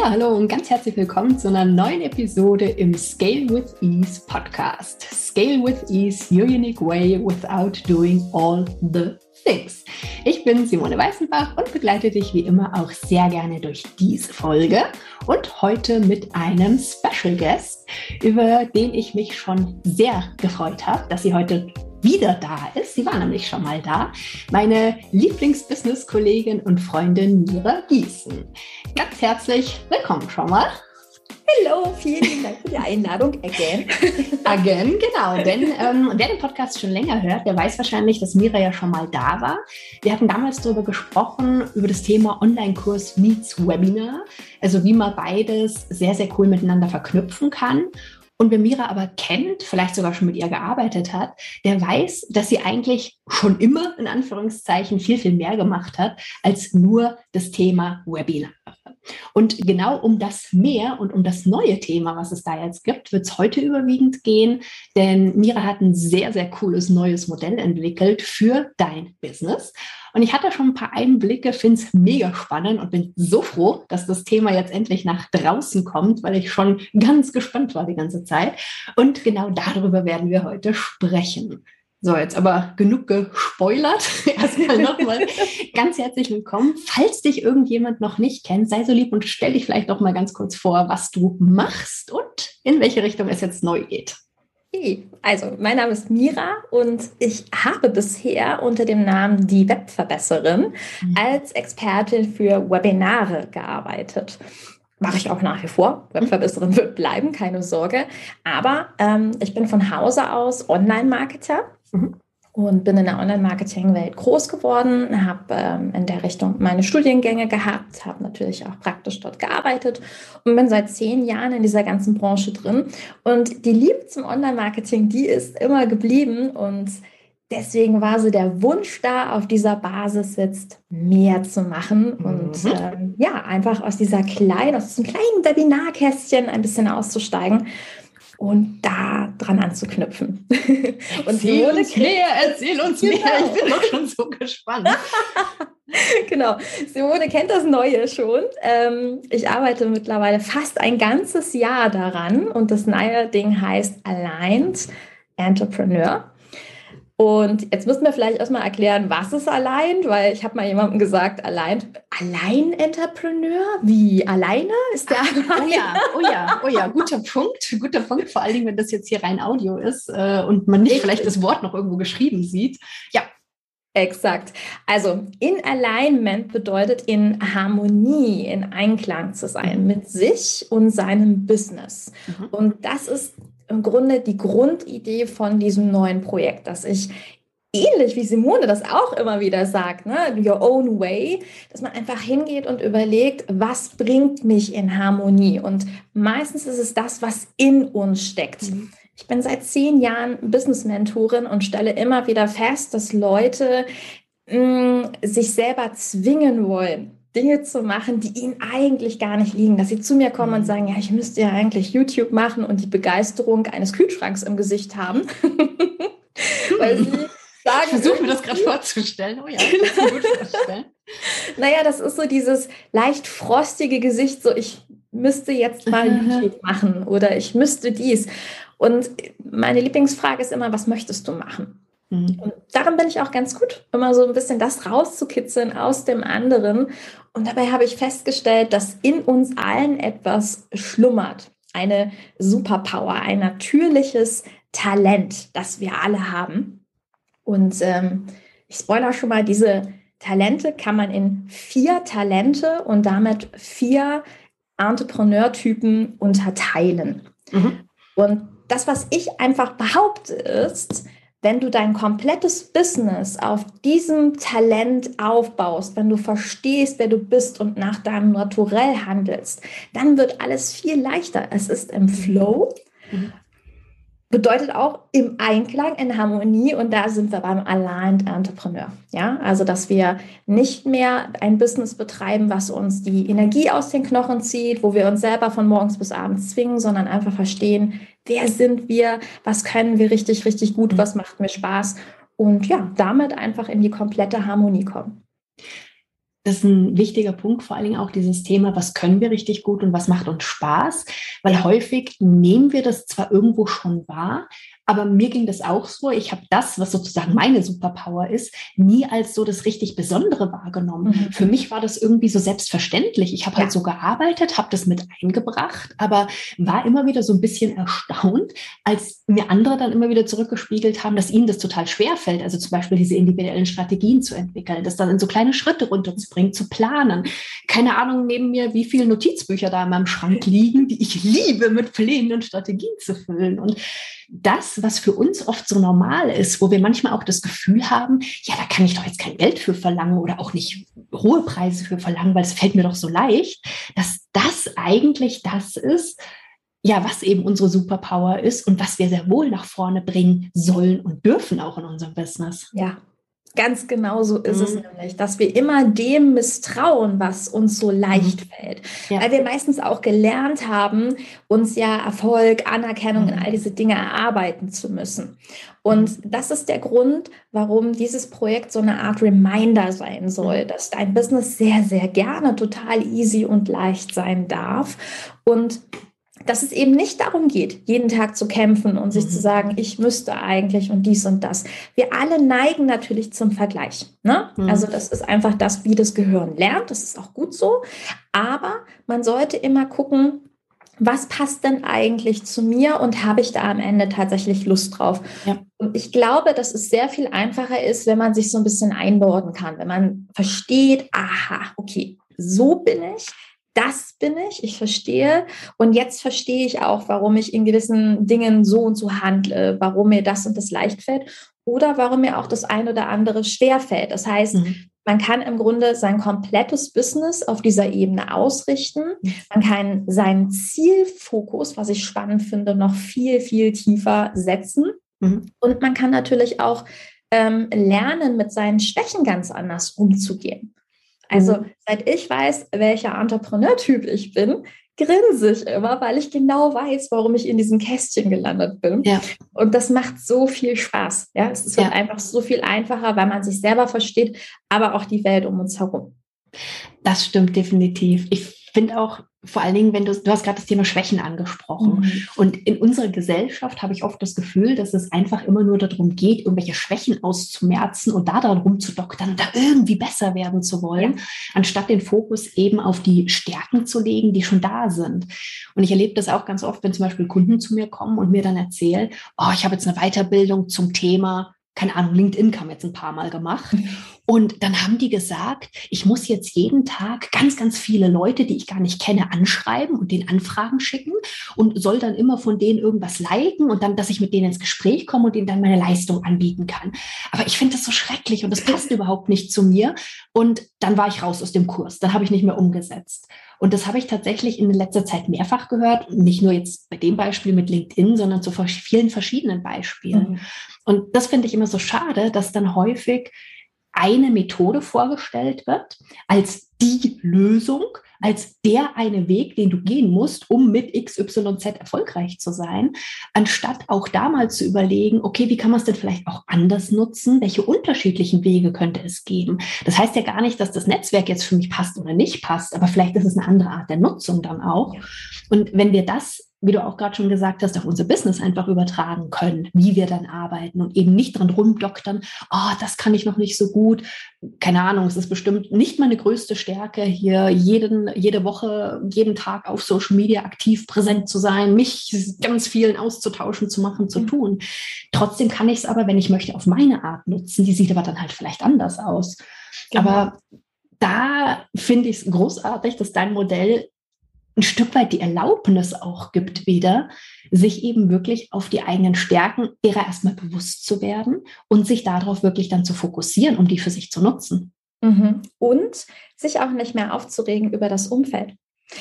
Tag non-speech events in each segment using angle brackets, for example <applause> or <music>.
Ja, hallo und ganz herzlich willkommen zu einer neuen Episode im Scale with Ease Podcast. Scale with Ease, your unique way without doing all the things. Ich bin Simone Weißenbach und begleite dich wie immer auch sehr gerne durch diese Folge und heute mit einem Special Guest, über den ich mich schon sehr gefreut habe, dass sie heute wieder da ist. Sie war nämlich schon mal da. Meine Lieblingsbusiness-Kollegin und Freundin Mira Gießen. Ganz herzlich willkommen schon mal. Hallo, vielen Dank für die Einladung. Again. <laughs> Again, genau. Denn ähm, wer den Podcast schon länger hört, der weiß wahrscheinlich, dass Mira ja schon mal da war. Wir hatten damals darüber gesprochen, über das Thema Online-Kurs meets Webinar. Also wie man beides sehr, sehr cool miteinander verknüpfen kann. Und wer Mira aber kennt, vielleicht sogar schon mit ihr gearbeitet hat, der weiß, dass sie eigentlich schon immer in Anführungszeichen viel, viel mehr gemacht hat als nur das Thema Webinar. Und genau um das mehr und um das neue Thema, was es da jetzt gibt, wird es heute überwiegend gehen, denn Mira hat ein sehr, sehr cooles neues Modell entwickelt für dein Business. Und ich hatte schon ein paar Einblicke, finde es mega spannend und bin so froh, dass das Thema jetzt endlich nach draußen kommt, weil ich schon ganz gespannt war die ganze Zeit. Und genau darüber werden wir heute sprechen. So, jetzt aber genug gespoilert. <laughs> Erstmal nochmal ganz herzlich willkommen. Falls dich irgendjemand noch nicht kennt, sei so lieb und stell dich vielleicht noch mal ganz kurz vor, was du machst und in welche Richtung es jetzt neu geht. Also, mein Name ist Mira und ich habe bisher unter dem Namen die Webverbesserin mhm. als Expertin für Webinare gearbeitet mache ich auch nach wie vor. Webverbesserin <laughs> wird bleiben, keine Sorge. Aber ähm, ich bin von Hause aus Online-Marketer. Mhm. Und bin in der Online-Marketing-Welt groß geworden, habe ähm, in der Richtung meine Studiengänge gehabt, habe natürlich auch praktisch dort gearbeitet und bin seit zehn Jahren in dieser ganzen Branche drin. Und die Liebe zum Online-Marketing, die ist immer geblieben und deswegen war so der Wunsch da, auf dieser Basis jetzt mehr zu machen und mhm. ähm, ja, einfach aus dieser kleinen, aus diesem kleinen Webinarkästchen ein bisschen auszusteigen und da dran anzuknüpfen. <laughs> und erzähl uns mehr, erzähl uns genau. mehr, ich bin doch schon so gespannt. <laughs> genau, Simone kennt das Neue schon. Ähm, ich arbeite mittlerweile fast ein ganzes Jahr daran und das neue Ding heißt Aligned Entrepreneur. Und jetzt müssen wir vielleicht erstmal erklären, was ist allein, weil ich habe mal jemandem gesagt, allein, allein Entrepreneur? Wie? Alleine? Ist der alleine? Oh ja, oh ja, oh ja, guter Punkt, guter Punkt, vor allen Dingen, wenn das jetzt hier rein Audio ist äh, und man nicht ich, vielleicht das Wort noch irgendwo geschrieben sieht. Ja, Exakt. Also in Alignment bedeutet in Harmonie, in Einklang zu sein mit sich und seinem Business. Mhm. Und das ist im Grunde die Grundidee von diesem neuen Projekt, dass ich ähnlich wie Simone das auch immer wieder sagt, ne, your own way, dass man einfach hingeht und überlegt, was bringt mich in Harmonie? Und meistens ist es das, was in uns steckt. Mhm. Ich bin seit zehn Jahren Business-Mentorin und stelle immer wieder fest, dass Leute mh, mm, sich selber zwingen wollen, Dinge zu machen, die ihnen eigentlich gar nicht liegen. Dass sie zu mir kommen und mhm. sagen, ja, ich müsste ja eigentlich YouTube machen und die Begeisterung eines Kühlschranks im Gesicht haben. <laughs> Weil sie sagen, ich versuche mir das gerade vorzustellen. Oh ja, das kann gut vorstellen. <laughs> naja, das ist so dieses leicht frostige Gesicht, so ich müsste jetzt mal YouTube machen oder ich müsste dies. Und meine Lieblingsfrage ist immer, was möchtest du machen? Mhm. Und darin bin ich auch ganz gut, immer so ein bisschen das rauszukitzeln aus dem anderen. Und dabei habe ich festgestellt, dass in uns allen etwas schlummert. Eine Superpower, ein natürliches Talent, das wir alle haben. Und ähm, ich spoiler schon mal, diese Talente kann man in vier Talente und damit vier Entrepreneurtypen unterteilen. Mhm. Und das, was ich einfach behaupte, ist, wenn du dein komplettes Business auf diesem Talent aufbaust, wenn du verstehst, wer du bist und nach deinem Naturell handelst, dann wird alles viel leichter. Es ist im Flow. Mhm bedeutet auch im Einklang, in Harmonie und da sind wir beim Aligned Entrepreneur. Ja, also dass wir nicht mehr ein Business betreiben, was uns die Energie aus den Knochen zieht, wo wir uns selber von morgens bis abends zwingen, sondern einfach verstehen, wer sind wir, was können wir richtig, richtig gut, was macht mir Spaß und ja, damit einfach in die komplette Harmonie kommen. Ist ein wichtiger Punkt, vor allen Dingen auch dieses Thema, was können wir richtig gut und was macht uns Spaß, weil häufig nehmen wir das zwar irgendwo schon wahr, aber mir ging das auch so. Ich habe das, was sozusagen meine Superpower ist, nie als so das richtig Besondere wahrgenommen. Mhm. Für mich war das irgendwie so selbstverständlich. Ich habe halt ja. halt so gearbeitet, habe das mit eingebracht, aber war immer wieder so ein bisschen erstaunt, als mir andere dann immer wieder zurückgespiegelt haben, dass ihnen das total schwer fällt. Also zum Beispiel diese individuellen Strategien zu entwickeln, das dann in so kleine Schritte runterzubringen, zu planen. Keine Ahnung neben mir, wie viele Notizbücher da in meinem Schrank liegen, die ich liebe, mit Plänen und Strategien zu füllen. Und das, was für uns oft so normal ist, wo wir manchmal auch das Gefühl haben, ja, da kann ich doch jetzt kein Geld für verlangen oder auch nicht hohe Preise für verlangen, weil es fällt mir doch so leicht, dass das eigentlich das ist, ja, was eben unsere Superpower ist und was wir sehr wohl nach vorne bringen sollen und dürfen auch in unserem Business. Ja, Ganz genau so ist mhm. es nämlich, dass wir immer dem misstrauen, was uns so leicht mhm. fällt. Ja. Weil wir meistens auch gelernt haben, uns ja Erfolg, Anerkennung mhm. und all diese Dinge erarbeiten zu müssen. Und mhm. das ist der Grund, warum dieses Projekt so eine Art Reminder sein soll, mhm. dass dein Business sehr, sehr gerne total easy und leicht sein darf. Und dass es eben nicht darum geht, jeden Tag zu kämpfen und sich mhm. zu sagen, ich müsste eigentlich und dies und das. Wir alle neigen natürlich zum Vergleich. Ne? Mhm. Also das ist einfach das, wie das Gehirn lernt. Das ist auch gut so. Aber man sollte immer gucken, was passt denn eigentlich zu mir und habe ich da am Ende tatsächlich Lust drauf? Ja. Und ich glaube, dass es sehr viel einfacher ist, wenn man sich so ein bisschen einborden kann, wenn man versteht, aha, okay, so bin ich das bin ich, ich verstehe und jetzt verstehe ich auch, warum ich in gewissen Dingen so und so handle, warum mir das und das leicht fällt oder warum mir auch das ein oder andere schwer fällt. Das heißt, mhm. man kann im Grunde sein komplettes Business auf dieser Ebene ausrichten. Man kann seinen Zielfokus, was ich spannend finde, noch viel, viel tiefer setzen. Mhm. Und man kann natürlich auch ähm, lernen, mit seinen Schwächen ganz anders umzugehen. Also mhm. seit ich weiß, welcher Entrepreneur-Typ ich bin, grinse ich immer, weil ich genau weiß, warum ich in diesem Kästchen gelandet bin. Ja. Und das macht so viel Spaß. Ja, es ist ja. einfach so viel einfacher, weil man sich selber versteht, aber auch die Welt um uns herum. Das stimmt definitiv. Ich finde auch, vor allen Dingen, wenn du, du hast gerade das Thema Schwächen angesprochen. Mhm. Und in unserer Gesellschaft habe ich oft das Gefühl, dass es einfach immer nur darum geht, irgendwelche Schwächen auszumerzen und da dann rumzudoktern und da irgendwie besser werden zu wollen, ja. anstatt den Fokus eben auf die Stärken zu legen, die schon da sind. Und ich erlebe das auch ganz oft, wenn zum Beispiel Kunden zu mir kommen und mir dann erzählen, oh, ich habe jetzt eine Weiterbildung zum Thema keine Ahnung, LinkedIn kam jetzt ein paar Mal gemacht. Und dann haben die gesagt, ich muss jetzt jeden Tag ganz, ganz viele Leute, die ich gar nicht kenne, anschreiben und denen Anfragen schicken und soll dann immer von denen irgendwas liken und dann, dass ich mit denen ins Gespräch komme und ihnen dann meine Leistung anbieten kann. Aber ich finde das so schrecklich und das passt <laughs> überhaupt nicht zu mir. Und dann war ich raus aus dem Kurs. Dann habe ich nicht mehr umgesetzt. Und das habe ich tatsächlich in letzter Zeit mehrfach gehört. Nicht nur jetzt bei dem Beispiel mit LinkedIn, sondern zu vielen verschiedenen Beispielen. Mhm. Und das finde ich immer so schade, dass dann häufig eine Methode vorgestellt wird als die Lösung, als der eine Weg, den du gehen musst, um mit XYZ erfolgreich zu sein, anstatt auch da mal zu überlegen, okay, wie kann man es denn vielleicht auch anders nutzen? Welche unterschiedlichen Wege könnte es geben? Das heißt ja gar nicht, dass das Netzwerk jetzt für mich passt oder nicht passt, aber vielleicht ist es eine andere Art der Nutzung dann auch. Und wenn wir das wie du auch gerade schon gesagt hast, auf unser Business einfach übertragen können, wie wir dann arbeiten und eben nicht dran rumdoktern, oh, das kann ich noch nicht so gut. Keine Ahnung, es ist bestimmt nicht meine größte Stärke, hier jeden, jede Woche, jeden Tag auf Social Media aktiv präsent zu sein, mich ganz vielen auszutauschen, zu machen, zu mhm. tun. Trotzdem kann ich es aber, wenn ich möchte, auf meine Art nutzen. Die sieht aber dann halt vielleicht anders aus. Genau. Aber da finde ich es großartig, dass dein Modell ein Stück weit die Erlaubnis auch gibt wieder, sich eben wirklich auf die eigenen Stärken ihrer erstmal bewusst zu werden und sich darauf wirklich dann zu fokussieren, um die für sich zu nutzen. Mhm. Und sich auch nicht mehr aufzuregen über das Umfeld.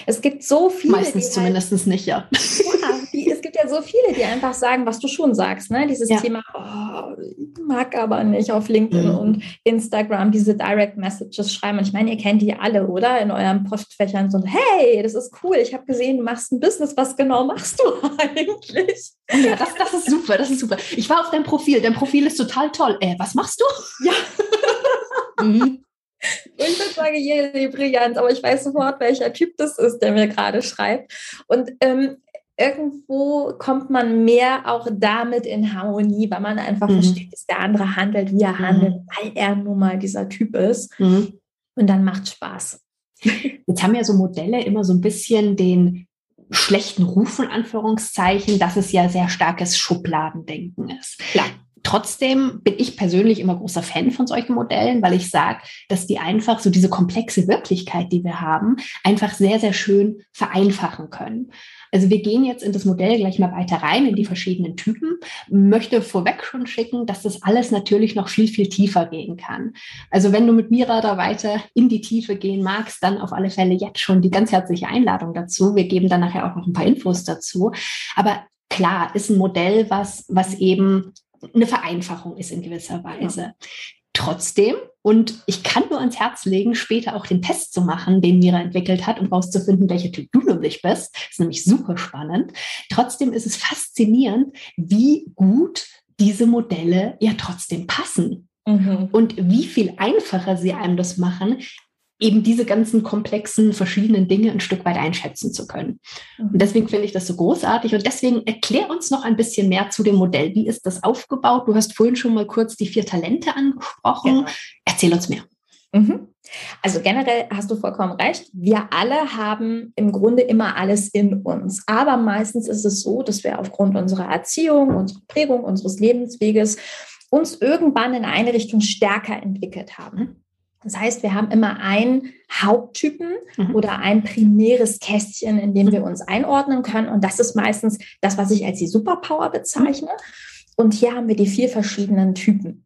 Es gibt so viele. Meistens zumindest halt, nicht, ja. ja es gibt ja so viele, die einfach sagen, was du schon sagst, ne? Dieses ja. Thema, oh, ich mag aber nicht auf LinkedIn mhm. und Instagram diese Direct Messages schreiben. Und ich meine, ihr kennt die alle, oder? In euren Postfächern so, hey, das ist cool, ich habe gesehen, du machst ein Business, was genau machst du <laughs> eigentlich? Ja, das, das ist super, das ist super. Ich war auf deinem Profil, dein Profil ist total toll. Äh, was machst du? Ja. <laughs> mhm. Und ich würde sagen, yeah, brillant, aber ich weiß sofort, welcher Typ das ist, der mir gerade schreibt. Und ähm, irgendwo kommt man mehr auch damit in Harmonie, weil man einfach mhm. versteht, dass der andere handelt, wie er mhm. handelt, weil er nun mal dieser Typ ist. Mhm. Und dann macht Spaß. <laughs> Jetzt haben ja so Modelle immer so ein bisschen den schlechten Ruf in Anführungszeichen, dass es ja sehr starkes Schubladendenken ist. Klar. Trotzdem bin ich persönlich immer großer Fan von solchen Modellen, weil ich sage, dass die einfach so diese komplexe Wirklichkeit, die wir haben, einfach sehr, sehr schön vereinfachen können. Also wir gehen jetzt in das Modell gleich mal weiter rein, in die verschiedenen Typen. Möchte vorweg schon schicken, dass das alles natürlich noch viel, viel tiefer gehen kann. Also wenn du mit Mira da weiter in die Tiefe gehen magst, dann auf alle Fälle jetzt schon die ganz herzliche Einladung dazu. Wir geben dann nachher auch noch ein paar Infos dazu. Aber klar, ist ein Modell, was, was eben eine Vereinfachung ist in gewisser Weise. Ja. Trotzdem, und ich kann nur ans Herz legen, später auch den Test zu machen, den Mira entwickelt hat, um rauszufinden, welcher Typ du nämlich bist. Das ist nämlich super spannend. Trotzdem ist es faszinierend, wie gut diese Modelle ja trotzdem passen. Mhm. Und wie viel einfacher sie einem das machen, eben diese ganzen komplexen, verschiedenen Dinge ein Stück weit einschätzen zu können. Und mhm. deswegen finde ich das so großartig. Und deswegen erklär uns noch ein bisschen mehr zu dem Modell. Wie ist das aufgebaut? Du hast vorhin schon mal kurz die vier Talente angesprochen. Ja. Erzähl uns mehr. Mhm. Also generell hast du vollkommen recht. Wir alle haben im Grunde immer alles in uns. Aber meistens ist es so, dass wir aufgrund unserer Erziehung, unserer Prägung, unseres Lebensweges uns irgendwann in eine Richtung stärker entwickelt haben. Das heißt, wir haben immer einen Haupttypen mhm. oder ein primäres Kästchen, in dem wir uns einordnen können. Und das ist meistens das, was ich als die Superpower bezeichne. Und hier haben wir die vier verschiedenen Typen.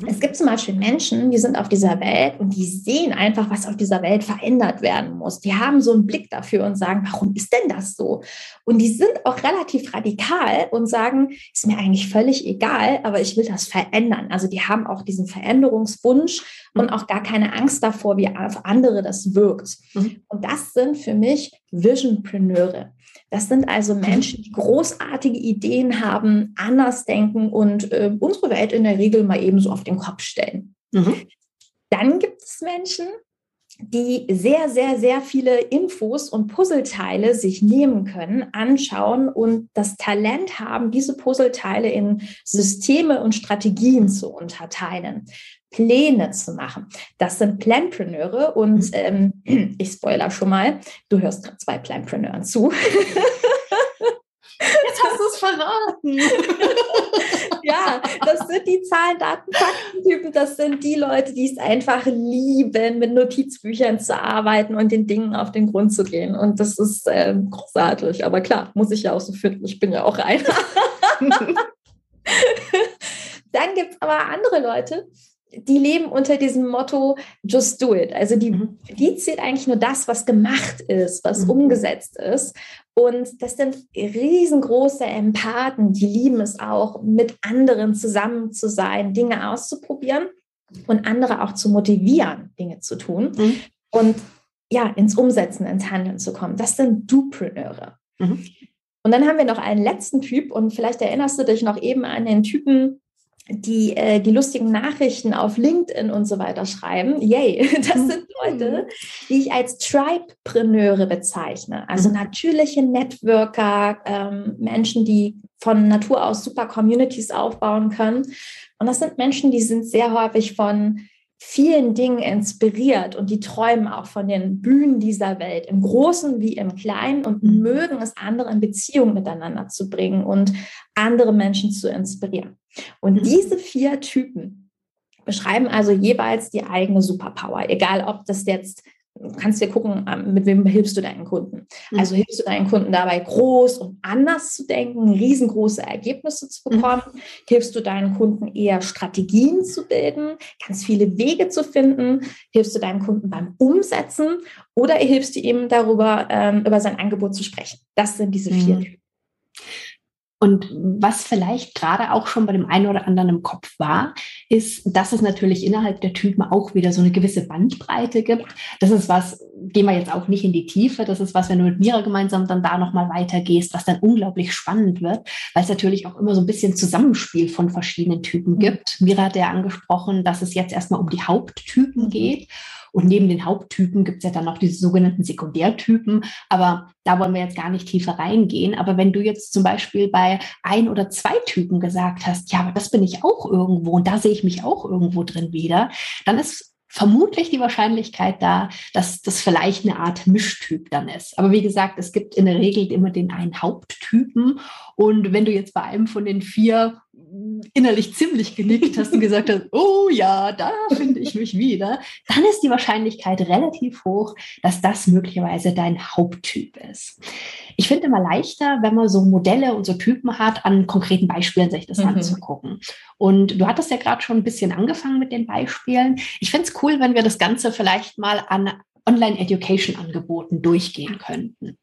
Mhm. Es gibt zum Beispiel Menschen, die sind auf dieser Welt und die sehen einfach, was auf dieser Welt verändert werden muss. Die haben so einen Blick dafür und sagen, warum ist denn das so? Und die sind auch relativ radikal und sagen, ist mir eigentlich völlig egal, aber ich will das verändern. Also die haben auch diesen Veränderungswunsch und auch gar keine Angst davor, wie auf andere das wirkt. Mhm. Und das sind für mich Visionpreneure. Das sind also Menschen, die großartige Ideen haben, anders denken und äh, unsere Welt in der Regel mal eben so auf den Kopf stellen. Mhm. Dann gibt es Menschen, die sehr, sehr, sehr viele Infos und Puzzleteile sich nehmen können, anschauen und das Talent haben, diese Puzzleteile in Systeme und Strategien zu unterteilen. Pläne zu machen. Das sind Planpreneure und mhm. ähm, <clears throat> ich spoiler schon mal, du hörst gerade zwei Planpreneuren zu. <laughs> Jetzt hast du es verraten. <laughs> ja, das sind die Zahlen, Daten, Fakten-Typen. Das sind die Leute, die es einfach lieben, mit Notizbüchern zu arbeiten und den Dingen auf den Grund zu gehen. Und das ist äh, großartig. Aber klar, muss ich ja auch so finden. Ich bin ja auch einer. <laughs> Dann gibt es aber andere Leute, die leben unter diesem Motto just do it. Also die, mhm. die zählt eigentlich nur das, was gemacht ist, was mhm. umgesetzt ist. Und das sind riesengroße Empathen, die lieben es auch, mit anderen zusammen zu sein, Dinge auszuprobieren und andere auch zu motivieren, Dinge zu tun mhm. und ja, ins Umsetzen, ins Handeln zu kommen. Das sind Dupreneure. Mhm. Und dann haben wir noch einen letzten Typ und vielleicht erinnerst du dich noch eben an den Typen, die äh, die lustigen Nachrichten auf LinkedIn und so weiter schreiben. Yay, <laughs> das mhm. sind Leute, die ich als Tribepreneure bezeichne. Also mhm. natürliche Networker, ähm, Menschen, die von Natur aus super Communities aufbauen können. Und das sind Menschen, die sind sehr häufig von vielen Dingen inspiriert und die träumen auch von den Bühnen dieser Welt, im Großen wie im Kleinen und mhm. mögen es, andere in Beziehung miteinander zu bringen und andere Menschen zu inspirieren. Und mhm. diese vier Typen beschreiben also jeweils die eigene Superpower, egal ob das jetzt kannst dir gucken, ähm, mit wem hilfst du deinen Kunden. Mhm. Also hilfst du deinen Kunden dabei, groß und anders zu denken, riesengroße Ergebnisse zu mhm. bekommen? Mhm. Hilfst du deinen Kunden eher Strategien zu bilden, ganz viele Wege zu finden? Hilfst du deinen Kunden beim Umsetzen oder hilfst du ihm darüber, ähm, über sein Angebot zu sprechen? Das sind diese vier mhm. Und was vielleicht gerade auch schon bei dem einen oder anderen im Kopf war, ist, dass es natürlich innerhalb der Typen auch wieder so eine gewisse Bandbreite gibt. Das ist was, gehen wir jetzt auch nicht in die Tiefe. Das ist was, wenn du mit Mira gemeinsam dann da nochmal weitergehst, was dann unglaublich spannend wird, weil es natürlich auch immer so ein bisschen Zusammenspiel von verschiedenen Typen mhm. gibt. Mira hat ja angesprochen, dass es jetzt erstmal um die Haupttypen mhm. geht. Und neben den Haupttypen gibt es ja dann noch diese sogenannten Sekundärtypen. Aber da wollen wir jetzt gar nicht tiefer reingehen. Aber wenn du jetzt zum Beispiel bei ein oder zwei Typen gesagt hast, ja, aber das bin ich auch irgendwo und da sehe ich mich auch irgendwo drin wieder, dann ist vermutlich die Wahrscheinlichkeit da, dass das vielleicht eine Art Mischtyp dann ist. Aber wie gesagt, es gibt in der Regel immer den einen Haupttypen. Und wenn du jetzt bei einem von den vier innerlich ziemlich genickt hast und gesagt hast, <laughs> oh ja, da finde ich mich wieder, dann ist die Wahrscheinlichkeit relativ hoch, dass das möglicherweise dein Haupttyp ist. Ich finde immer leichter, wenn man so Modelle und so Typen hat, an konkreten Beispielen sich das mhm. anzugucken. Und du hattest ja gerade schon ein bisschen angefangen mit den Beispielen. Ich finde es cool, wenn wir das Ganze vielleicht mal an Online-Education-Angeboten durchgehen könnten.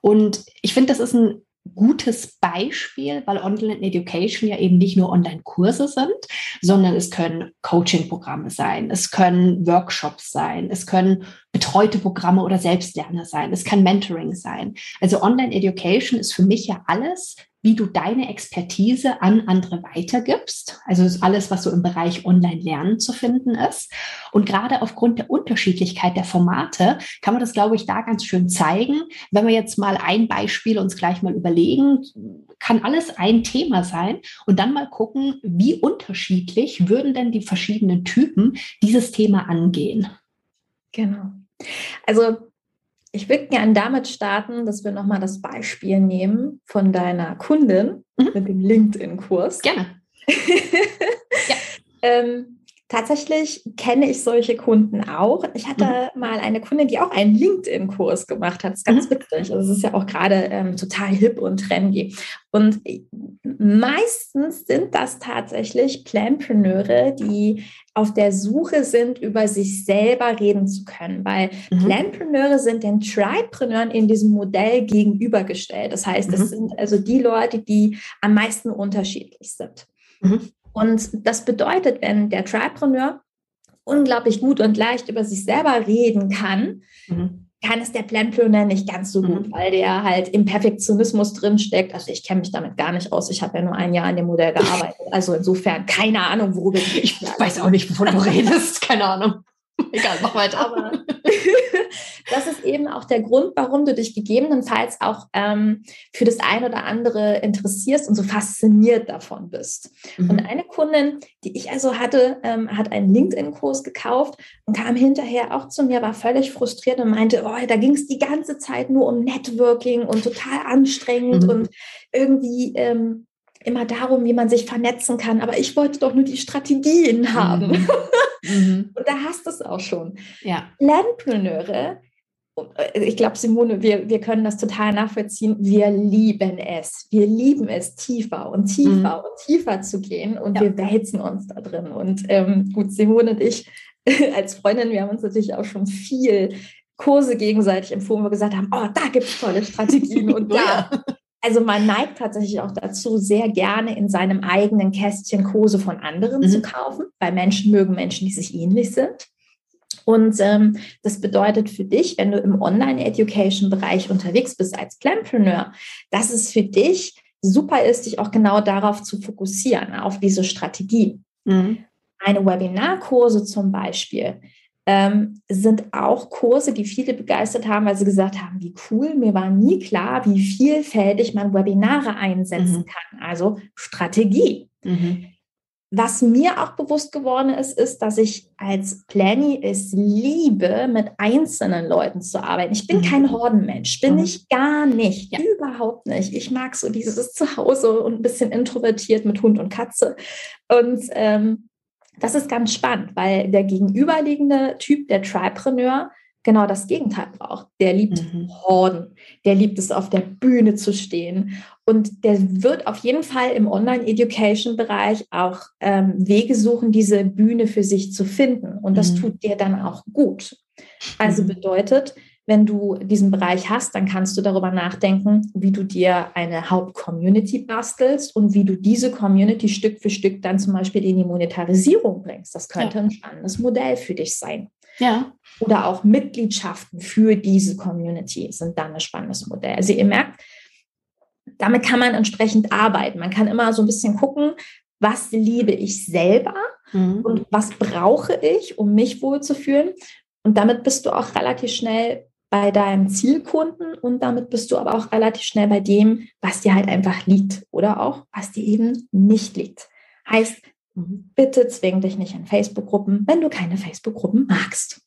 Und ich finde, das ist ein gutes Beispiel, weil Online Education ja eben nicht nur Online-Kurse sind, sondern es können Coaching-Programme sein, es können Workshops sein, es können betreute Programme oder Selbstlerner sein, es kann Mentoring sein. Also Online Education ist für mich ja alles, wie du deine Expertise an andere weitergibst. Also ist alles, was so im Bereich Online-Lernen zu finden ist. Und gerade aufgrund der Unterschiedlichkeit der Formate kann man das, glaube ich, da ganz schön zeigen. Wenn wir jetzt mal ein Beispiel uns gleich mal überlegen, kann alles ein Thema sein und dann mal gucken, wie unterschiedlich würden denn die verschiedenen Typen dieses Thema angehen. Genau. Also ich würde gerne damit starten, dass wir nochmal das Beispiel nehmen von deiner Kundin mhm. mit dem LinkedIn-Kurs. Gerne. <laughs> ja. ähm, Tatsächlich kenne ich solche Kunden auch. Ich hatte mhm. mal eine Kundin, die auch einen LinkedIn-Kurs gemacht hat. Das ist ganz mhm. witzig. Also es ist ja auch gerade ähm, total hip und trendy. Und meistens sind das tatsächlich Planpreneure, die auf der Suche sind, über sich selber reden zu können, weil mhm. Planpreneure sind den Tripreneuren in diesem Modell gegenübergestellt. Das heißt, es mhm. sind also die Leute, die am meisten unterschiedlich sind. Mhm. Und das bedeutet, wenn der Tripreneur unglaublich gut und leicht über sich selber reden kann, mhm. kann es der Planplaner nicht ganz so gut, mhm. weil der halt im Perfektionismus drinsteckt. Also ich kenne mich damit gar nicht aus. Ich habe ja nur ein Jahr an dem Modell gearbeitet. <laughs> Also insofern keine Ahnung, worüber ich Ich weiß auch nicht, wovon du redest. Keine Ahnung. <laughs> Egal, mach weiter. Aber das ist eben auch der Grund, warum du dich gegebenenfalls auch ähm, für das eine oder andere interessierst und so fasziniert davon bist. Mhm. Und eine Kundin, die ich also hatte, ähm, hat einen LinkedIn-Kurs gekauft und kam hinterher auch zu mir, war völlig frustriert und meinte, oh, da ging es die ganze Zeit nur um Networking und total anstrengend mhm. und irgendwie ähm, immer darum, wie man sich vernetzen kann. Aber ich wollte doch nur die Strategien haben. Mhm. <laughs> Mhm. Und da hast du es auch schon. Ja. Lernpreneure, ich glaube, Simone, wir, wir können das total nachvollziehen. Wir lieben es. Wir lieben es, tiefer und tiefer mhm. und tiefer zu gehen und ja. wir wälzen uns da drin. Und ähm, gut, Simone und ich <laughs> als Freundin, wir haben uns natürlich auch schon viel Kurse gegenseitig empfohlen, wo wir gesagt haben, oh, da gibt es tolle Strategien und <laughs> da. Also man neigt tatsächlich auch dazu, sehr gerne in seinem eigenen Kästchen Kurse von anderen mhm. zu kaufen, weil Menschen mögen Menschen, die sich ähnlich sind. Und ähm, das bedeutet für dich, wenn du im Online-Education-Bereich unterwegs bist als Planpreneur, dass es für dich super ist, dich auch genau darauf zu fokussieren, auf diese Strategie. Mhm. Eine Webinarkurse zum Beispiel ähm, sind auch Kurse, die viele begeistert haben, weil sie gesagt haben, wie cool, mir war nie klar, wie vielfältig man Webinare einsetzen mhm. kann, also Strategie. Mhm. Was mir auch bewusst geworden ist, ist, dass ich als Planny es liebe, mit einzelnen Leuten zu arbeiten. Ich bin mhm. kein Hordenmensch, bin mhm. ich gar nicht, ja. überhaupt nicht. Ich mag so dieses <laughs> Zuhause und ein bisschen introvertiert mit Hund und Katze. Und ähm, das ist ganz spannend, weil der gegenüberliegende Typ, der Tripreneur, genau das Gegenteil braucht. Der liebt mhm. Horden, der liebt es, auf der Bühne zu stehen. Und der wird auf jeden Fall im Online-Education-Bereich auch ähm, Wege suchen, diese Bühne für sich zu finden. Und das mhm. tut dir dann auch gut. Also mhm. bedeutet, wenn du diesen Bereich hast, dann kannst du darüber nachdenken, wie du dir eine Hauptcommunity bastelst und wie du diese Community Stück für Stück dann zum Beispiel in die Monetarisierung bringst. Das könnte ja. ein spannendes Modell für dich sein. Ja. Oder auch Mitgliedschaften für diese Community sind dann ein spannendes Modell. Also ihr merkt, damit kann man entsprechend arbeiten. Man kann immer so ein bisschen gucken, was liebe ich selber mhm. und was brauche ich, um mich wohlzufühlen. Und damit bist du auch relativ schnell bei deinem Zielkunden und damit bist du aber auch relativ schnell bei dem, was dir halt einfach liegt oder auch was dir eben nicht liegt. Heißt, bitte zwing dich nicht in Facebook-Gruppen, wenn du keine Facebook-Gruppen magst.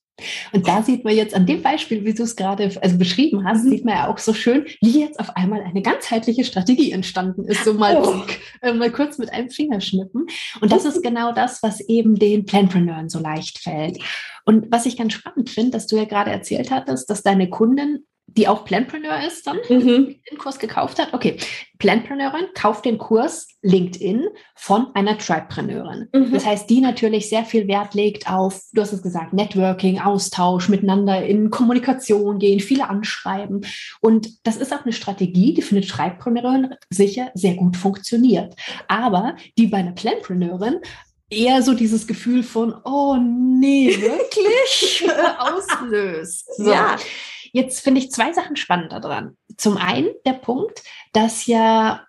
Und da sieht man jetzt an dem Beispiel, wie du es gerade also beschrieben hast, mhm. sieht man ja auch so schön, wie jetzt auf einmal eine ganzheitliche Strategie entstanden ist, so mal, oh. äh, mal kurz mit einem Fingerschnippen. Und das ist genau das, was eben den Planpreneuren so leicht fällt. Und was ich ganz spannend finde, dass du ja gerade erzählt hattest, dass deine Kunden die auch Planpreneur ist dann, mhm. den Kurs gekauft hat. Okay, Planpreneurin kauft den Kurs LinkedIn von einer Tribepreneurin. Mhm. Das heißt, die natürlich sehr viel Wert legt auf, du hast es gesagt, Networking, Austausch, miteinander in Kommunikation gehen, viele anschreiben. Und das ist auch eine Strategie, die für eine Tribepreneurin sicher sehr gut funktioniert. Aber die bei einer Planpreneurin eher so dieses Gefühl von, oh nee, wirklich <laughs> <laughs> auslöst. So. Ja. Jetzt finde ich zwei Sachen spannend daran. Zum einen der Punkt, dass ja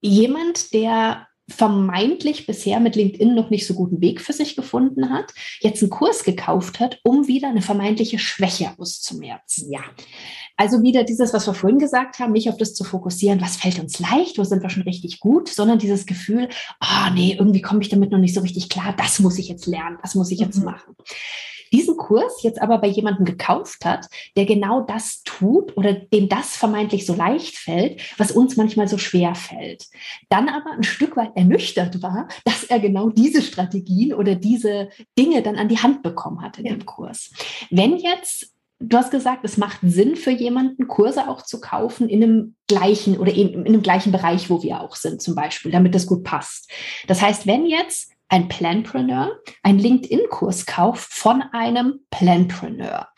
jemand, der vermeintlich bisher mit LinkedIn noch nicht so guten Weg für sich gefunden hat, jetzt einen Kurs gekauft hat, um wieder eine vermeintliche Schwäche auszumerzen. Ja. Also wieder dieses, was wir vorhin gesagt haben, nicht auf das zu fokussieren, was fällt uns leicht, wo sind wir schon richtig gut, sondern dieses Gefühl, ah oh, nee, irgendwie komme ich damit noch nicht so richtig klar, das muss ich jetzt lernen, das muss ich jetzt mhm. machen. Diesen Kurs jetzt aber bei jemandem gekauft hat, der genau das tut oder dem das vermeintlich so leicht fällt, was uns manchmal so schwer fällt. Dann aber ein Stück weit ernüchtert war, dass er genau diese Strategien oder diese Dinge dann an die Hand bekommen hat in ja. dem Kurs. Wenn jetzt Du hast gesagt, es macht Sinn für jemanden, Kurse auch zu kaufen in einem gleichen oder in, in einem gleichen Bereich, wo wir auch sind, zum Beispiel, damit das gut passt. Das heißt, wenn jetzt ein Planpreneur einen LinkedIn-Kurs kauft von einem Planpreneur,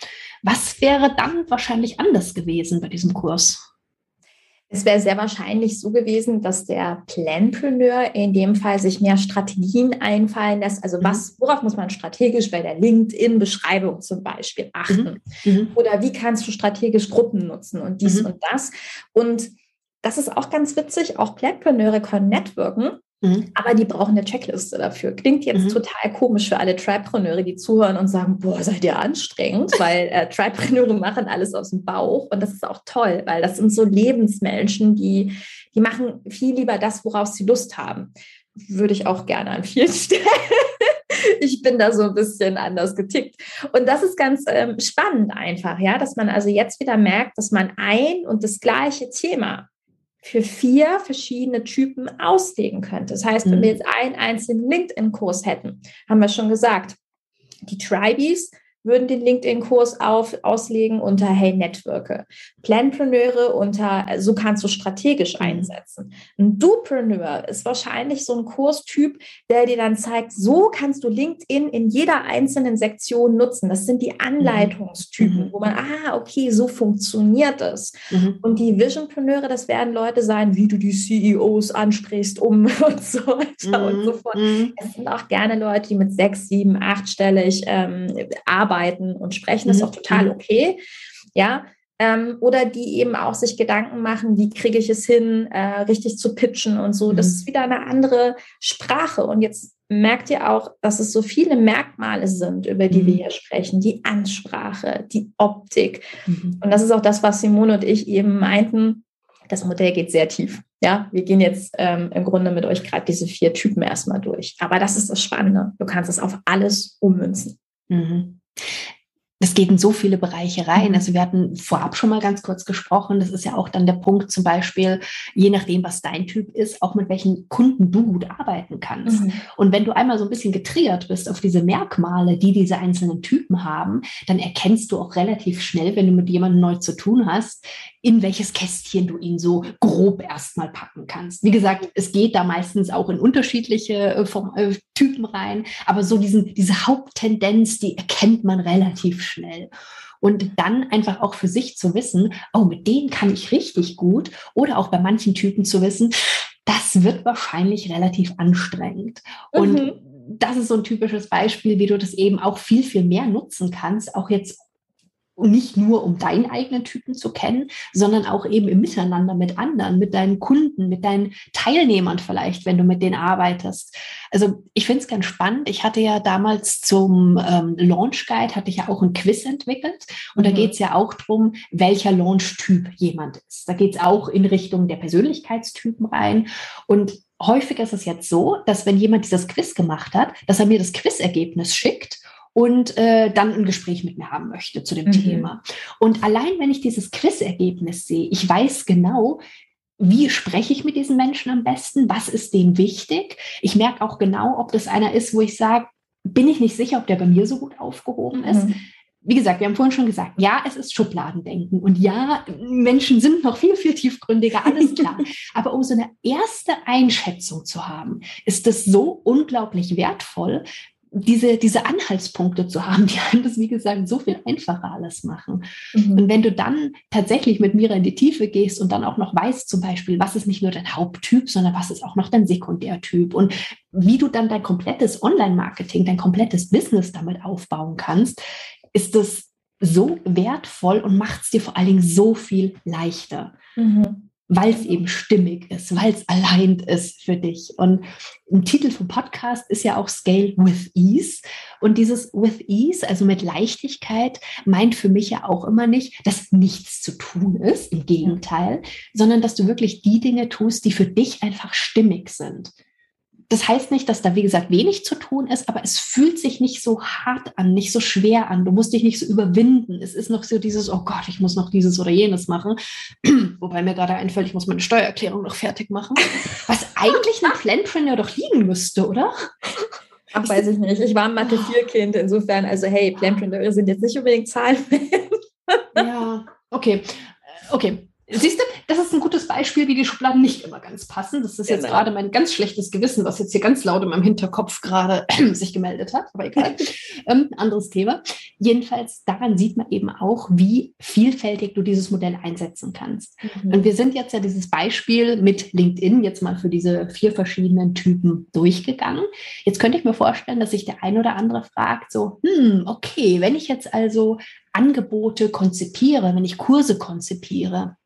was wäre dann wahrscheinlich anders gewesen bei diesem Kurs? Es wäre sehr wahrscheinlich so gewesen, dass der Planpreneur in dem Fall sich mehr Strategien einfallen lässt. Also mhm. was, worauf muss man strategisch bei der LinkedIn-Beschreibung zum Beispiel achten? Mhm. mhm. Oder wie kannst du strategisch Gruppen nutzen und dies mhm. und das? Und das ist auch ganz witzig. Auch Planpreneure können networken. Mhm. Aber die brauchen eine Checkliste dafür. Klingt jetzt mhm. total komisch für alle Tripreneure, die zuhören und sagen, boah, seid ihr anstrengend, weil äh, <laughs> Tripreneure machen alles aus dem Bauch und das ist auch toll, weil das sind so Lebensmenschen, die, die machen viel lieber das, worauf sie Lust haben. Würde ich auch gerne an vielen <laughs> Stellen. ich bin da so ein bisschen anders getickt. Und das ist ganz ähm, spannend einfach, ja, dass man also jetzt wieder merkt, dass man ein und das gleiche Thema für vier verschiedene Typen auslegen könnte. Das heißt, wenn wir mhm. jetzt einen einzelnen LinkedIn-Kurs hätten, haben wir schon gesagt, die Tribes würden den LinkedIn-Kurs auf, auslegen unter Hey Networke. Planpreneure unter So kannst du strategisch mhm. einsetzen. Ein Dupreneur ist wahrscheinlich so ein Kurstyp, der dir dann zeigt, so kannst du LinkedIn in jeder einzelnen Sektion nutzen. Das sind die Anleitungstypen, mhm. wo man, ah, okay, so funktioniert es. Mhm. Und die Visionpreneure, das werden Leute sein, wie du die CEOs ansprichst, um <laughs> und so weiter mhm. und so fort. Mhm. Es sind auch gerne Leute, die mit sechs, sieben, achtstellig ähm, arbeiten arbeiten und sprechen, ist mhm. auch total mhm. okay. Ja, ähm, oder die eben auch sich Gedanken machen, wie kriege ich es hin, äh, richtig zu pitchen und so. Das mhm. ist wieder eine andere Sprache. Und jetzt merkt ihr auch, dass es so viele Merkmale sind, über die mhm. wir hier sprechen. Die Ansprache, die Optik. Mhm. Und das ist auch das, was Simone und ich eben meinten. Das Modell geht sehr tief. Ja, wir gehen jetzt ähm, im Grunde mit euch gerade diese vier Typen erstmal durch. Aber das ist das Spannende. Du kannst es auf alles ummünzen. Mhm es geht in so viele Bereiche rein. Mhm. Also wir hatten vorab schon mal ganz kurz gesprochen. Das ist ja auch dann der Punkt zum Beispiel, je nachdem, was dein Typ ist, auch mit welchen Kunden du gut arbeiten kannst. Mhm. Und wenn du einmal so ein bisschen getriggert bist auf diese Merkmale, die diese einzelnen Typen haben, dann erkennst du auch relativ schnell, wenn du mit jemandem neu zu tun hast, in welches Kästchen du ihn so grob erstmal packen kannst. Wie gesagt, es geht da meistens auch in unterschiedliche äh, vom, äh, Typen rein, aber so diesen, diese Haupttendenz, die erkennt man relativ schnell. Und dann einfach auch für sich zu wissen, oh, mit denen kann ich richtig gut. Oder auch bei manchen Typen zu wissen, das wird wahrscheinlich relativ anstrengend. Und mhm. das ist so ein typisches Beispiel, wie du das eben auch viel, viel mehr nutzen kannst, auch jetzt nicht nur um deinen eigenen Typen zu kennen, sondern auch eben im Miteinander mit anderen, mit deinen Kunden, mit deinen Teilnehmern vielleicht, wenn du mit denen arbeitest. Also ich finde es ganz spannend. Ich hatte ja damals zum ähm, Launch Guide, hatte ich ja auch ein Quiz entwickelt und mhm. da geht es ja auch darum, welcher Launch-Typ jemand ist. Da geht es auch in Richtung der Persönlichkeitstypen rein und häufig ist es jetzt so, dass wenn jemand dieses Quiz gemacht hat, dass er mir das Quizergebnis schickt und äh, dann ein Gespräch mit mir haben möchte zu dem mhm. Thema. Und allein wenn ich dieses Quizergebnis sehe, ich weiß genau, wie spreche ich mit diesen Menschen am besten, was ist denen wichtig. Ich merke auch genau, ob das einer ist, wo ich sage, bin ich nicht sicher, ob der bei mir so gut aufgehoben ist. Mhm. Wie gesagt, wir haben vorhin schon gesagt, ja, es ist Schubladendenken und ja, Menschen sind noch viel, viel tiefgründiger, alles <laughs> klar. Aber um so eine erste Einschätzung zu haben, ist das so unglaublich wertvoll, diese, diese Anhaltspunkte zu haben, die einem das, wie gesagt, so viel einfacher alles machen. Mhm. Und wenn du dann tatsächlich mit Mira in die Tiefe gehst und dann auch noch weißt, zum Beispiel, was ist nicht nur dein Haupttyp, sondern was ist auch noch dein Sekundärtyp und wie du dann dein komplettes Online-Marketing, dein komplettes Business damit aufbauen kannst, ist das so wertvoll und macht es dir vor allen Dingen so viel leichter. Mhm weil es eben stimmig ist, weil es allein ist für dich. Und ein Titel vom Podcast ist ja auch Scale with Ease. Und dieses with Ease, also mit Leichtigkeit, meint für mich ja auch immer nicht, dass nichts zu tun ist, im Gegenteil, sondern dass du wirklich die Dinge tust, die für dich einfach stimmig sind. Das heißt nicht, dass da, wie gesagt, wenig zu tun ist, aber es fühlt sich nicht so hart an, nicht so schwer an. Du musst dich nicht so überwinden. Es ist noch so dieses, oh Gott, ich muss noch dieses oder jenes machen. <clears throat> Wobei mir gerade einfällt, ich muss meine Steuererklärung noch fertig machen. Was eigentlich einem Planpreneur doch liegen müsste, oder? Ach, weiß ich nicht. Ich war ein Mathe-4-Kind, insofern, also hey, Planpreneure sind jetzt nicht unbedingt Zahlenfans. ja, okay. Okay, Siehst du, das ist ein gutes Beispiel, wie die Schubladen nicht immer ganz passen. Das ist jetzt genau. gerade mein ganz schlechtes Gewissen, was jetzt hier ganz laut in meinem Hinterkopf gerade <clears throat> sich gemeldet hat. Aber egal. <laughs> ähm, anderes Thema. Jedenfalls, daran sieht man eben auch, wie vielfältig du dieses Modell einsetzen kannst. Mhm. Und wir sind jetzt ja dieses Beispiel mit LinkedIn jetzt mal für diese vier verschiedenen Typen durchgegangen. Jetzt könnte ich mir vorstellen, dass sich der ein oder andere fragt, so, hm, okay, wenn ich jetzt also Angebote konzipiere, wenn ich Kurse konzipiere,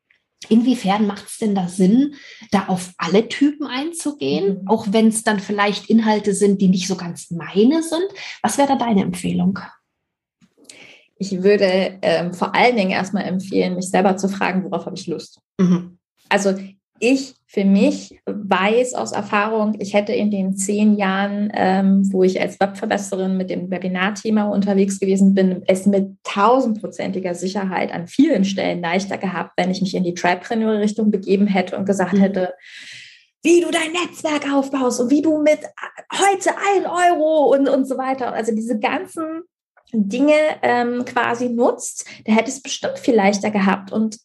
Inwiefern macht es denn da Sinn, da auf alle Typen einzugehen, mhm. auch wenn es dann vielleicht Inhalte sind, die nicht so ganz meine sind? Was wäre da deine Empfehlung? Ich würde ähm, vor allen Dingen erstmal empfehlen, mich selber zu fragen, worauf habe ich Lust? Mhm. Also ich für mich weiß aus Erfahrung, ich hätte in den zehn Jahren, ähm, wo ich als Webverbesserin mit dem Webinar-Thema unterwegs gewesen bin, es mit tausendprozentiger Sicherheit an vielen Stellen leichter gehabt, wenn ich mich in die Tripreneur-Richtung begeben hätte und gesagt mhm. hätte, wie du dein Netzwerk aufbaust und wie du mit heute ein Euro und, und so weiter. Also diese ganzen Dinge ähm, quasi nutzt, der hätte es bestimmt viel leichter gehabt. Und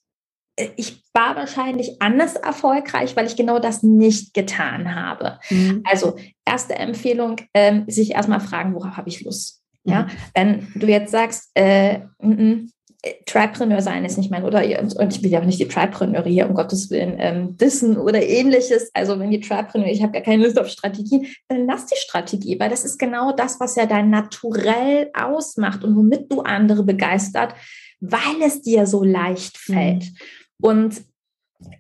ich war wahrscheinlich anders erfolgreich, weil ich genau das nicht getan habe. Mhm. Also erste Empfehlung, ähm, sich erstmal fragen, worauf habe ich Lust? Ja, mhm. wenn du jetzt sagst, äh, n -n, äh, Tripreneur sein ist nicht mein, oder und ich will ja auch nicht die Tripreneure hier, um Gottes Willen, ähm, dissen oder ähnliches. Also wenn die Tripreneur, ich habe gar keine Lust auf Strategien, dann lass die Strategie, weil das ist genau das, was ja dein Naturell ausmacht und womit du andere begeistert, weil es dir so leicht fällt. Mhm. Und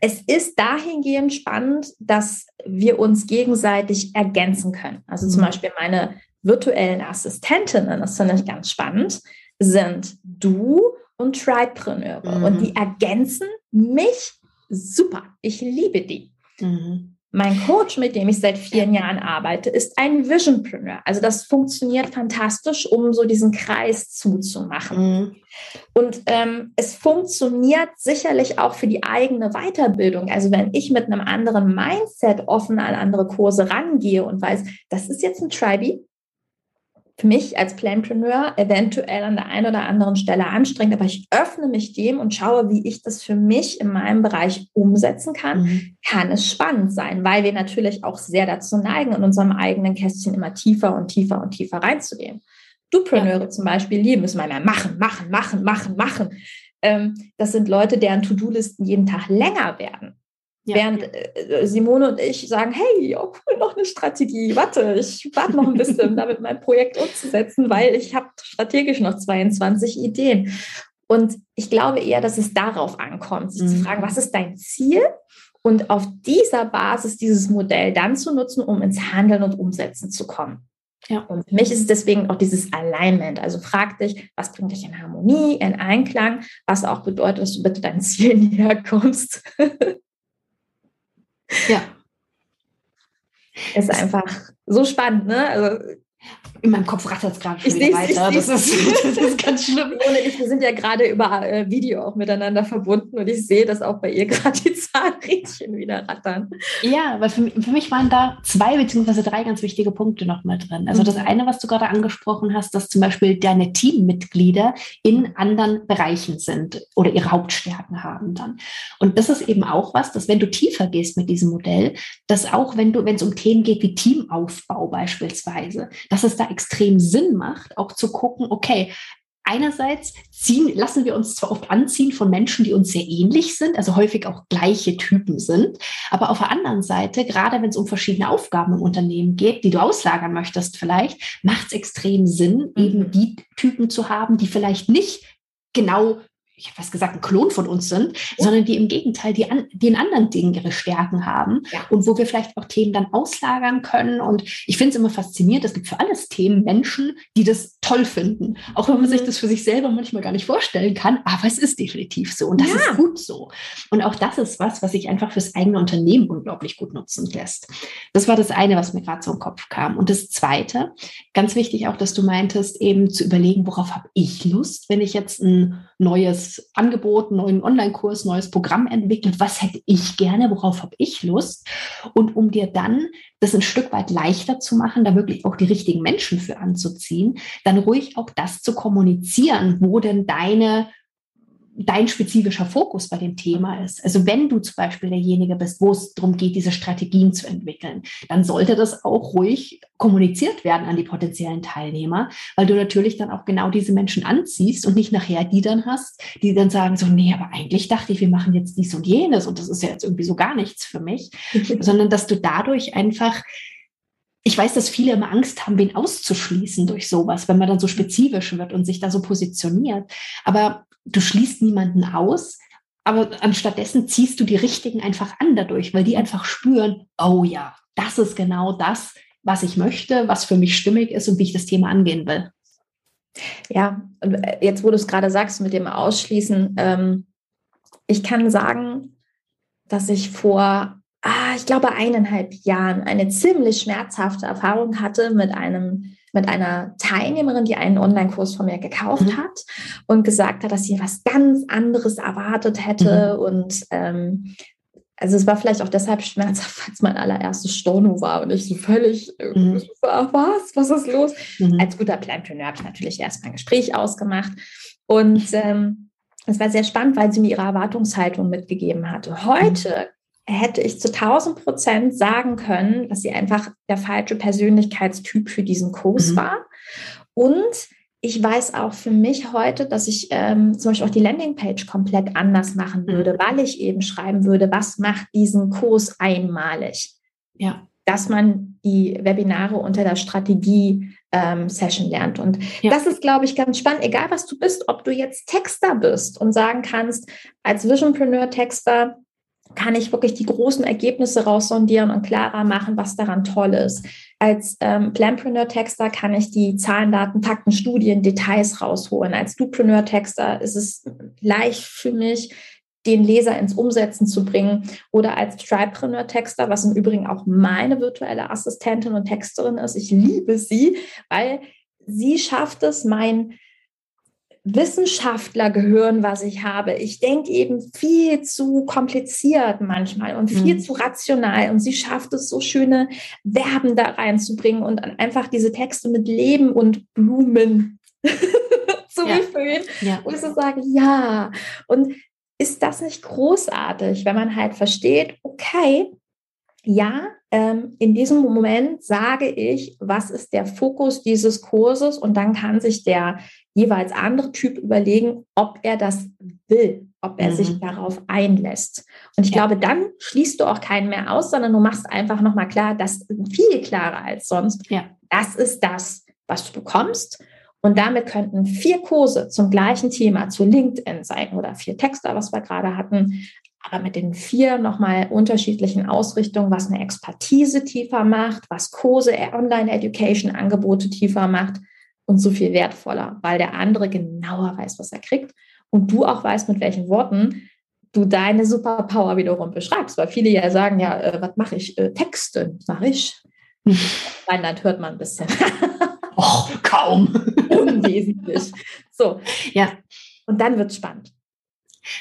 es ist dahingehend spannend, dass wir uns gegenseitig ergänzen können. Also zum mhm. Beispiel meine virtuellen Assistentinnen, das finde ich ganz spannend, sind du und Tripreneure. Mhm. Und die ergänzen mich super. Ich liebe die. Mhm. Mein Coach, mit dem ich seit vielen Jahren arbeite, ist ein Visionpreneur. Also das funktioniert fantastisch, um so diesen Kreis zuzumachen. Mhm. Und ähm, es funktioniert sicherlich auch für die eigene Weiterbildung. Also wenn ich mit einem anderen Mindset offen an andere Kurse rangehe und weiß, das ist jetzt ein Tribe, für mich als Planpreneur eventuell an der einen oder anderen Stelle anstrengend, aber ich öffne mich dem und schaue, wie ich das für mich in meinem Bereich umsetzen kann, mhm. kann es spannend sein, weil wir natürlich auch sehr dazu neigen, in unserem eigenen Kästchen immer tiefer und tiefer und tiefer reinzugehen. Dupreneure ja. zum Beispiel lieben, müssen wir mal machen, machen, machen, machen, machen. Ähm, das sind Leute, deren To-Do-Listen jeden Tag länger werden. Ja. Während äh, Simone und ich sagen, hey, oh cool, noch eine Strategie. Warte, ich warte noch ein bisschen, <laughs> damit mein Projekt umzusetzen, weil ich habe strategisch noch 22 Ideen. Und ich glaube eher, dass es darauf ankommt, sich mhm. zu fragen, was ist dein Ziel? Und auf dieser Basis dieses Modell dann zu nutzen, um ins Handeln und Umsetzen zu kommen. Ja. Und für mich ist es deswegen auch dieses Alignment. Also frag dich, was bringt dich in Harmonie, in Einklang, was auch bedeutet, dass du bitte deinem Ziel <laughs> näher kommst. Ja. Ist einfach so spannend, ne? Also in meinem Kopf rattert es gerade schon wieder weiter. Das ist, <laughs> das ist ganz schlimm. Ohne ich, wir sind ja gerade über äh, Video auch miteinander verbunden und ich sehe, dass auch bei ihr <laughs> gerade die Zahnrädchen wieder rattern. Ja, weil für, für, mich waren da zwei beziehungsweise drei ganz wichtige Punkte noch mal drin. Also mhm. das eine, was du gerade angesprochen hast, dass zum Beispiel deine Teammitglieder in anderen Bereichen sind oder ihre Hauptstärken haben dann. Und das ist eben auch was, dass wenn du tiefer gehst mit diesem Modell, dass auch wenn du, wenn es um Themen geht wie Teamaufbau beispielsweise, dass es da extrem Sinn macht, auch zu gucken, okay, Einerseits ziehen, lassen wir uns zwar oft anziehen von Menschen, die uns sehr ähnlich sind, also häufig auch gleiche Typen sind, aber auf der anderen Seite, gerade wenn es um verschiedene Aufgaben im Unternehmen geht, die du auslagern möchtest vielleicht, macht es extrem Sinn, eben mhm. die Typen zu haben, die vielleicht nicht genau ich habe fast gesagt, ein Klon von uns sind, ja. sondern die im Gegenteil, die, an, die in anderen Dingen ihre Stärken haben ja. und wo wir vielleicht auch Themen dann auslagern können. Und ich finde es immer faszinierend, es gibt für alles Themen Menschen, die das toll finden. Auch wenn man sich mhm. das für sich selber manchmal gar nicht vorstellen kann, aber es ist definitiv so und das ja. ist gut so. Und auch das ist was, was sich einfach fürs eigene Unternehmen unglaublich gut nutzen lässt. Das war das eine, was mir gerade so im Kopf kam. Und das zweite, ganz wichtig auch, dass du meintest, eben zu überlegen, worauf habe ich Lust, wenn ich jetzt ein neues Angebot, einen neuen Online-Kurs, neues Programm entwickle. Was hätte ich gerne? Worauf habe ich Lust? Und um dir dann das ein Stück weit leichter zu machen, da wirklich auch die richtigen Menschen für anzuziehen, dann ruhig auch das zu kommunizieren, wo denn deine dein spezifischer Fokus bei dem Thema ist. Also wenn du zum Beispiel derjenige bist, wo es darum geht, diese Strategien zu entwickeln, dann sollte das auch ruhig kommuniziert werden an die potenziellen Teilnehmer, weil du natürlich dann auch genau diese Menschen anziehst und nicht nachher die dann hast, die dann sagen so, nee, aber eigentlich dachte ich, wir machen jetzt dies und jenes und das ist ja jetzt irgendwie so gar nichts für mich, <laughs> sondern dass du dadurch einfach ich weiß, dass viele immer Angst haben, wen auszuschließen durch sowas, wenn man dann so spezifisch wird und sich da so positioniert. Aber du schließt niemanden aus, aber anstattdessen ziehst du die Richtigen einfach an dadurch, weil die einfach spüren, oh ja, das ist genau das, was ich möchte, was für mich stimmig ist und wie ich das Thema angehen will. Ja, äh, jetzt, wo du es gerade sagst mit dem Ausschließen, ähm, ich kann sagen, dass ich vor, ah, ich glaube, eineinhalb Jahren eine ziemlich schmerzhafte Erfahrung hatte mit einem mit einer Teilnehmerin, die einen Online-Kurs von mir gekauft mhm. hat und gesagt hat, dass sie was ganz anderes erwartet hätte. Mhm. Und ähm, also es war vielleicht auch deshalb schmerzhaft, weil es mein allererstes Storno war und ich so völlig, äh, mhm. was, was ist los? Mhm. Als guter Planpreneur habe ich natürlich erstmal ein Gespräch ausgemacht und ähm, es war sehr spannend, weil sie mir ihre Erwartungshaltung mitgegeben hatte. Heute hätte ich zu 1000 Prozent sagen können, dass sie einfach der falsche Persönlichkeitstyp für diesen Kurs mhm. war. Und ich weiß auch für mich heute, dass ich ähm, zum Beispiel auch die Landingpage komplett anders machen würde, mhm. weil ich eben schreiben würde, was macht diesen Kurs einmalig? Ja. Dass man die Webinare unter der Strategie ähm, Session lernt. Und ja. das ist, glaube ich, ganz spannend, egal was du bist, ob du jetzt Texter bist und sagen kannst, als Visionpreneur-Texter, kann ich wirklich die großen Ergebnisse raussondieren und klarer machen, was daran toll ist. Als ähm, Planpreneur-Texter kann ich die Zahlen, Daten, Fakten, Studien, Details rausholen. Als Dupreneur-Texter ist es leicht für mich, den Leser ins Umsetzen zu bringen. Oder als Tripreneur-Texter, was im Übrigen auch meine virtuelle Assistentin und Texterin ist. Ich liebe sie, weil sie schafft es, mein Wissenschaftler gehören, was ich habe. Ich denke eben viel zu kompliziert manchmal und viel mhm. zu rational. Und sie schafft es, so schöne Verben da reinzubringen und einfach diese Texte mit Leben und Blumen <laughs> zu ja. befüllen. Ja. Und zu sagen, ja. Und ist das nicht großartig, wenn man halt versteht, okay, ja, ähm, in diesem Moment sage ich, was ist der Fokus dieses Kurses und dann kann sich der jeweils andere Typ überlegen, ob er das will, ob er mhm. sich darauf einlässt. Und ich ja. glaube, dann schließt du auch keinen mehr aus, sondern du machst einfach nochmal klar, das ist viel klarer als sonst. Ja. Das ist das, was du bekommst. Und damit könnten vier Kurse zum gleichen Thema zu LinkedIn sein oder vier Texte, was wir gerade hatten, aber mit den vier nochmal unterschiedlichen Ausrichtungen, was eine Expertise tiefer macht, was Kurse, Online-Education-Angebote tiefer macht und so viel wertvoller, weil der andere genauer weiß, was er kriegt und du auch weißt, mit welchen Worten du deine Superpower wiederum beschreibst, weil viele ja sagen, ja, äh, was mache ich? Äh, Texte mache ich. Hm. <laughs> Rheinland hört man ein bisschen. Och, kaum. <laughs> Unwesentlich. So, ja. Und dann wird es spannend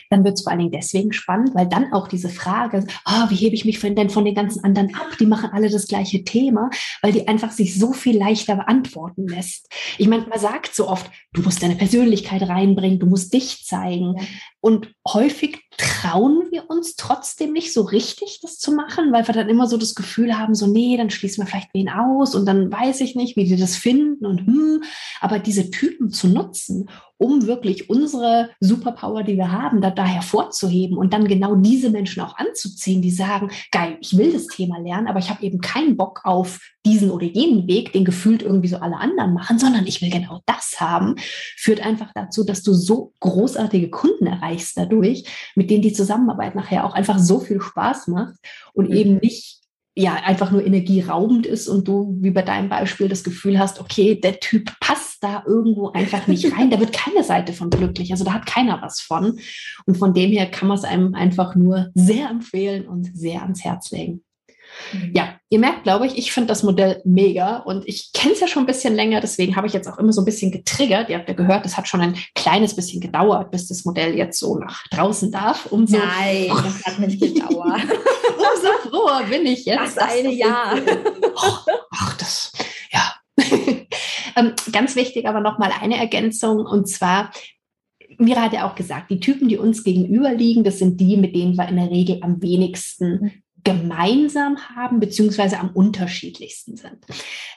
dann wird es vor allen Dingen deswegen spannend, weil dann auch diese Frage, oh, wie hebe ich mich denn von den ganzen anderen ab? Die machen alle das gleiche Thema, weil die einfach sich so viel leichter beantworten lässt. Ich meine, man sagt so oft, du musst deine Persönlichkeit reinbringen, du musst dich zeigen. Und häufig trauen wir uns trotzdem nicht so richtig, das zu machen, weil wir dann immer so das Gefühl haben, so, nee, dann schließen wir vielleicht wen aus und dann weiß ich nicht, wie die das finden und hm. Aber diese Typen zu nutzen, um wirklich unsere Superpower, die wir haben, da, da hervorzuheben und dann genau diese Menschen auch anzuziehen, die sagen, geil, ich will das Thema lernen, aber ich habe eben keinen Bock auf diesen oder jenen Weg, den gefühlt irgendwie so alle anderen machen, sondern ich will genau das haben, führt einfach dazu, dass du so großartige Kunden erreichst dadurch, mit denen die Zusammenarbeit nachher auch einfach so viel Spaß macht und mhm. eben nicht ja einfach nur energieraubend ist und du, wie bei deinem Beispiel, das Gefühl hast, okay, der Typ passt da irgendwo einfach nicht rein, da wird keine Seite von glücklich, also da hat keiner was von. Und von dem her kann man es einem einfach nur sehr empfehlen und sehr ans Herz legen. Mhm. Ja, ihr merkt, glaube ich, ich finde das Modell mega und ich kenne es ja schon ein bisschen länger, deswegen habe ich jetzt auch immer so ein bisschen getriggert. Ihr habt ja gehört, es hat schon ein kleines bisschen gedauert, bis das Modell jetzt so nach draußen darf. Umso Nein, das hat nicht gedauert. <laughs> umso froher bin ich jetzt. Das eine Jahr. Ach, ach, das, ja. <laughs> ähm, ganz wichtig aber nochmal eine Ergänzung und zwar, Mira hat ja auch gesagt, die Typen, die uns gegenüber liegen, das sind die, mit denen wir in der Regel am wenigsten mhm gemeinsam haben, beziehungsweise am unterschiedlichsten sind.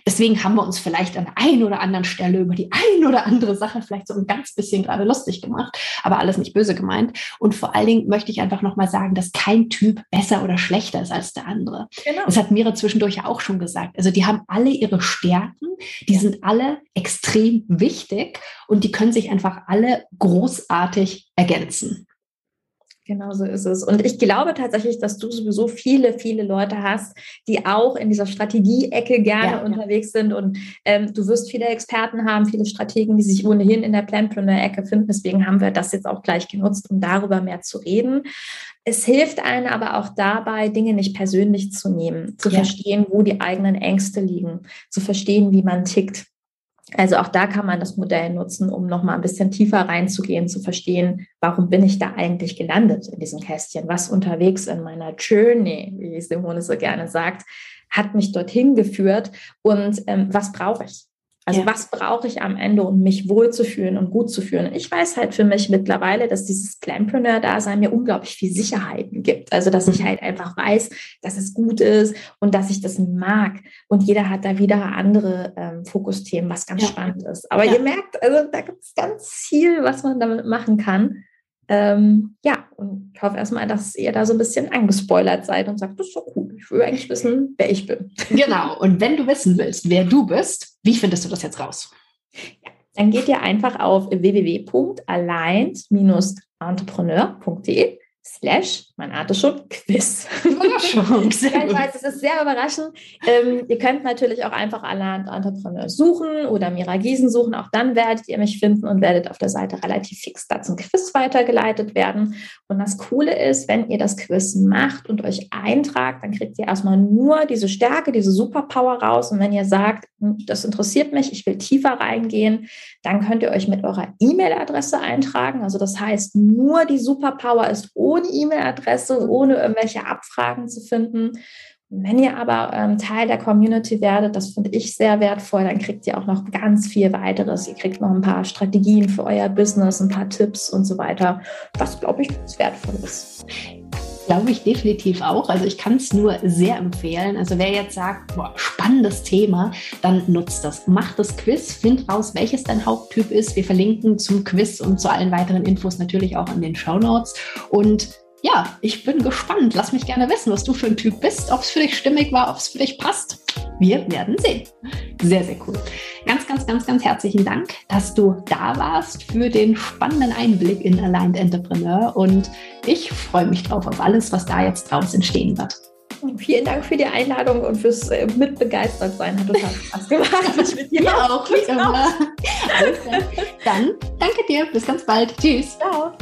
Deswegen haben wir uns vielleicht an der einen oder anderen Stelle über die ein oder andere Sache vielleicht so ein ganz bisschen gerade lustig gemacht, aber alles nicht böse gemeint. Und vor allen Dingen möchte ich einfach nochmal sagen, dass kein Typ besser oder schlechter ist als der andere. Genau. Das hat Mira zwischendurch ja auch schon gesagt. Also die haben alle ihre Stärken, die sind alle extrem wichtig und die können sich einfach alle großartig ergänzen. Genau so ist es. Und ich glaube tatsächlich, dass du sowieso viele, viele Leute hast, die auch in dieser Strategie-Ecke gerne ja, unterwegs ja. sind. Und ähm, du wirst viele Experten haben, viele Strategen, die sich ohnehin in der Planpreneur-Ecke finden. Deswegen haben wir das jetzt auch gleich genutzt, um darüber mehr zu reden. Es hilft einem aber auch dabei, Dinge nicht persönlich zu nehmen, zu ja. verstehen, wo die eigenen Ängste liegen, zu verstehen, wie man tickt. Also auch da kann man das Modell nutzen, um nochmal ein bisschen tiefer reinzugehen, zu verstehen, warum bin ich da eigentlich gelandet in diesem Kästchen? Was unterwegs in meiner Journey, wie Simone so gerne sagt, hat mich dorthin geführt und ähm, was brauche ich? Also ja. was brauche ich am Ende, um mich wohlzufühlen und gut zu fühlen? ich weiß halt für mich mittlerweile, dass dieses Glampreneur-Dasein mir unglaublich viel Sicherheiten gibt. Also dass ich mhm. halt einfach weiß, dass es gut ist und dass ich das mag. Und jeder hat da wieder andere ähm, Fokusthemen, was ganz ja. spannend ist. Aber ja. ihr merkt, also da gibt es ganz viel, was man damit machen kann. Ähm, ja, und ich hoffe erstmal, dass ihr da so ein bisschen angespoilert seid und sagt, das ist so cool. Ich will eigentlich wissen, wer ich bin. Genau. Und wenn du wissen willst, wer du bist, wie findest du das jetzt raus? Ja, dann geht ihr einfach auf www.aligned-entrepreneur.de slash, man ahnt schon, Quiz. <laughs> Ich weiß, es ist sehr überraschend. Ähm, ihr könnt natürlich auch einfach Alarm Entrepreneur suchen oder Mira Giesen suchen. Auch dann werdet ihr mich finden und werdet auf der Seite relativ fix da zum Quiz weitergeleitet werden. Und das Coole ist, wenn ihr das Quiz macht und euch eintragt, dann kriegt ihr erstmal nur diese Stärke, diese Superpower raus. Und wenn ihr sagt, hm, das interessiert mich, ich will tiefer reingehen, dann könnt ihr euch mit eurer E-Mail-Adresse eintragen. Also das heißt, nur die Superpower ist ohne E-Mail-Adresse, ohne irgendwelche Abfragen zu finden. wenn ihr aber ähm, Teil der Community werdet, das finde ich sehr wertvoll, dann kriegt ihr auch noch ganz viel weiteres. Ihr kriegt noch ein paar Strategien für euer Business, ein paar Tipps und so weiter, was, glaube ich, ganz wertvoll ist. Glaube ich definitiv auch. Also ich kann es nur sehr empfehlen. Also wer jetzt sagt, boah, spannendes Thema, dann nutzt das. Macht das Quiz, find raus, welches dein Haupttyp ist. Wir verlinken zum Quiz und zu allen weiteren Infos natürlich auch in den Show Notes. Und ja, ich bin gespannt. Lass mich gerne wissen, was du für ein Typ bist, ob es für dich stimmig war, ob es für dich passt. Wir werden sehen. Sehr, sehr cool. Ganz, ganz, ganz, ganz herzlichen Dank, dass du da warst für den spannenden Einblick in Aligned Entrepreneur und ich freue mich drauf auf alles, was da jetzt draus entstehen wird. Vielen Dank für die Einladung und fürs äh, mitbegeistert sein. Hat total Spaß gemacht. <laughs> mit dir auch, wie <laughs> immer. Alles klar. Dann danke dir. Bis ganz bald. Tschüss. Ciao.